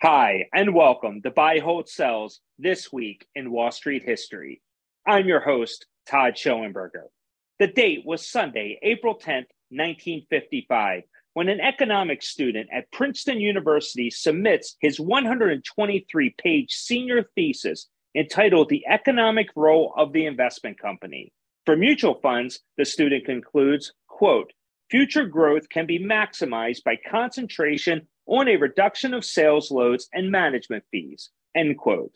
Hi, and welcome to Buy Hold Sells This Week in Wall Street History. I'm your host, Todd Schoenberger. The date was Sunday, April 10th, 1955, when an economics student at Princeton University submits his 123 page senior thesis entitled The Economic Role of the Investment Company. For mutual funds, the student concludes, quote, future growth can be maximized by concentration on a reduction of sales loads and management fees, end quote.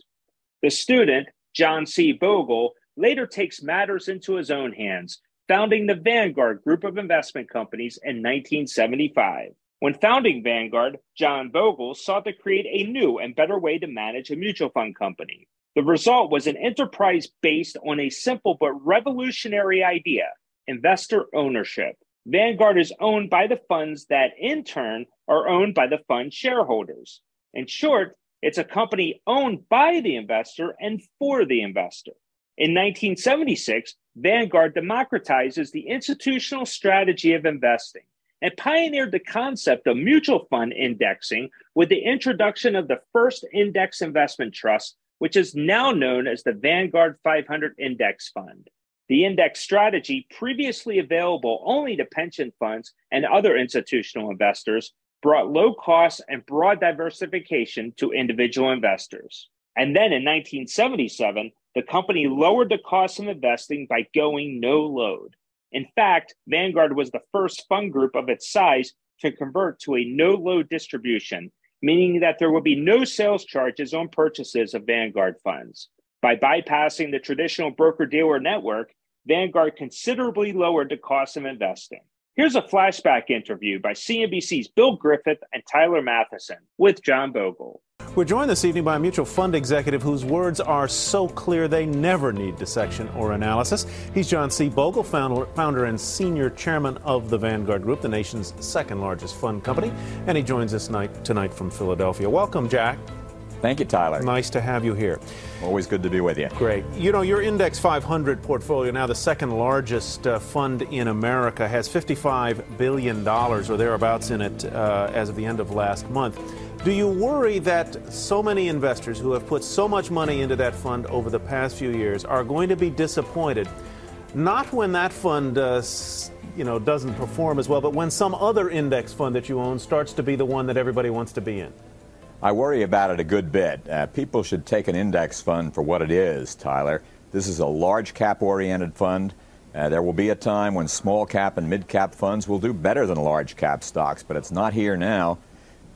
The student, John C. Bogle, later takes matters into his own hands, founding the Vanguard Group of Investment Companies in 1975. When founding Vanguard, John Bogle sought to create a new and better way to manage a mutual fund company. The result was an enterprise based on a simple but revolutionary idea investor ownership. Vanguard is owned by the funds that, in turn, are owned by the fund shareholders. In short, it's a company owned by the investor and for the investor. In 1976, Vanguard democratizes the institutional strategy of investing and pioneered the concept of mutual fund indexing with the introduction of the first index investment trust, which is now known as the Vanguard 500 Index Fund. The index strategy, previously available only to pension funds and other institutional investors, brought low costs and broad diversification to individual investors. And then in 1977, the company lowered the cost of investing by going no load. In fact, Vanguard was the first fund group of its size to convert to a no load distribution, meaning that there will be no sales charges on purchases of Vanguard funds. By bypassing the traditional broker dealer network, Vanguard considerably lowered the cost of investing. Here's a flashback interview by CNBC's Bill Griffith and Tyler Mathisen with John Bogle. We're joined this evening by a mutual fund executive whose words are so clear they never need dissection or analysis. He's John C. Bogle, founder and senior chairman of the Vanguard Group, the nation's second largest fund company, and he joins us tonight, tonight from Philadelphia. Welcome, Jack. Thank you, Tyler. Nice to have you here. Always good to be with you. Great. You know, your Index 500 portfolio, now the second largest uh, fund in America, has $55 billion or thereabouts in it uh, as of the end of last month. Do you worry that so many investors who have put so much money into that fund over the past few years are going to be disappointed? Not when that fund uh, you know, doesn't perform as well, but when some other index fund that you own starts to be the one that everybody wants to be in. I worry about it a good bit. Uh, people should take an index fund for what it is, Tyler. This is a large cap oriented fund. Uh, there will be a time when small cap and mid cap funds will do better than large cap stocks, but it's not here now.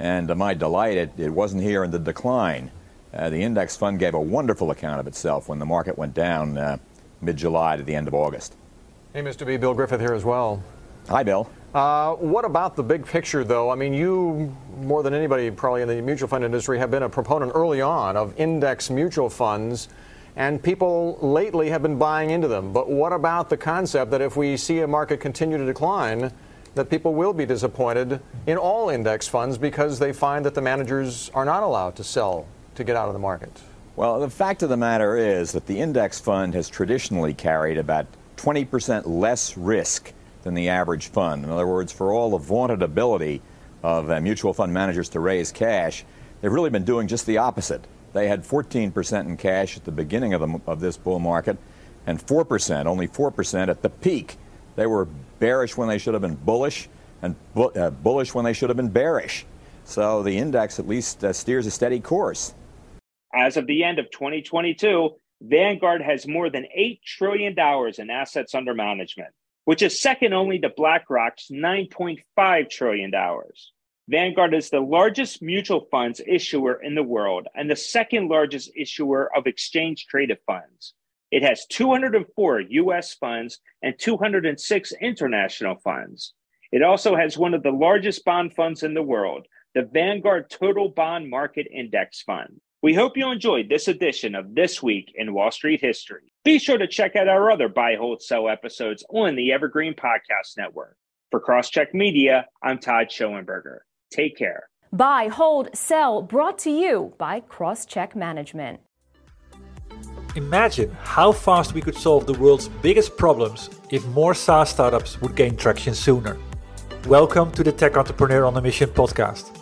And to my delight, it, it wasn't here in the decline. Uh, the index fund gave a wonderful account of itself when the market went down uh, mid July to the end of August. Hey, Mr. B. Bill Griffith here as well. Hi, Bill. Uh, what about the big picture, though? I mean, you, more than anybody probably in the mutual fund industry, have been a proponent early on of index mutual funds, and people lately have been buying into them. But what about the concept that if we see a market continue to decline, that people will be disappointed in all index funds because they find that the managers are not allowed to sell to get out of the market? Well, the fact of the matter is that the index fund has traditionally carried about 20% less risk than the average fund. In other words, for all the vaunted ability of uh, mutual fund managers to raise cash, they've really been doing just the opposite. They had 14% in cash at the beginning of, the, of this bull market and 4%, only 4% at the peak. They were bearish when they should have been bullish and bu- uh, bullish when they should have been bearish. So the index at least uh, steers a steady course. As of the end of 2022, Vanguard has more than $8 trillion in assets under management which is second only to BlackRock's $9.5 trillion. Vanguard is the largest mutual funds issuer in the world and the second largest issuer of exchange traded funds. It has 204 US funds and 206 international funds. It also has one of the largest bond funds in the world, the Vanguard Total Bond Market Index Fund. We hope you enjoyed this edition of This Week in Wall Street History. Be sure to check out our other Buy, Hold, Sell episodes on the Evergreen Podcast Network. For Crosscheck Media, I'm Todd Schoenberger. Take care. Buy, Hold, Sell brought to you by Crosscheck Management. Imagine how fast we could solve the world's biggest problems if more SaaS startups would gain traction sooner. Welcome to the Tech Entrepreneur on a Mission podcast.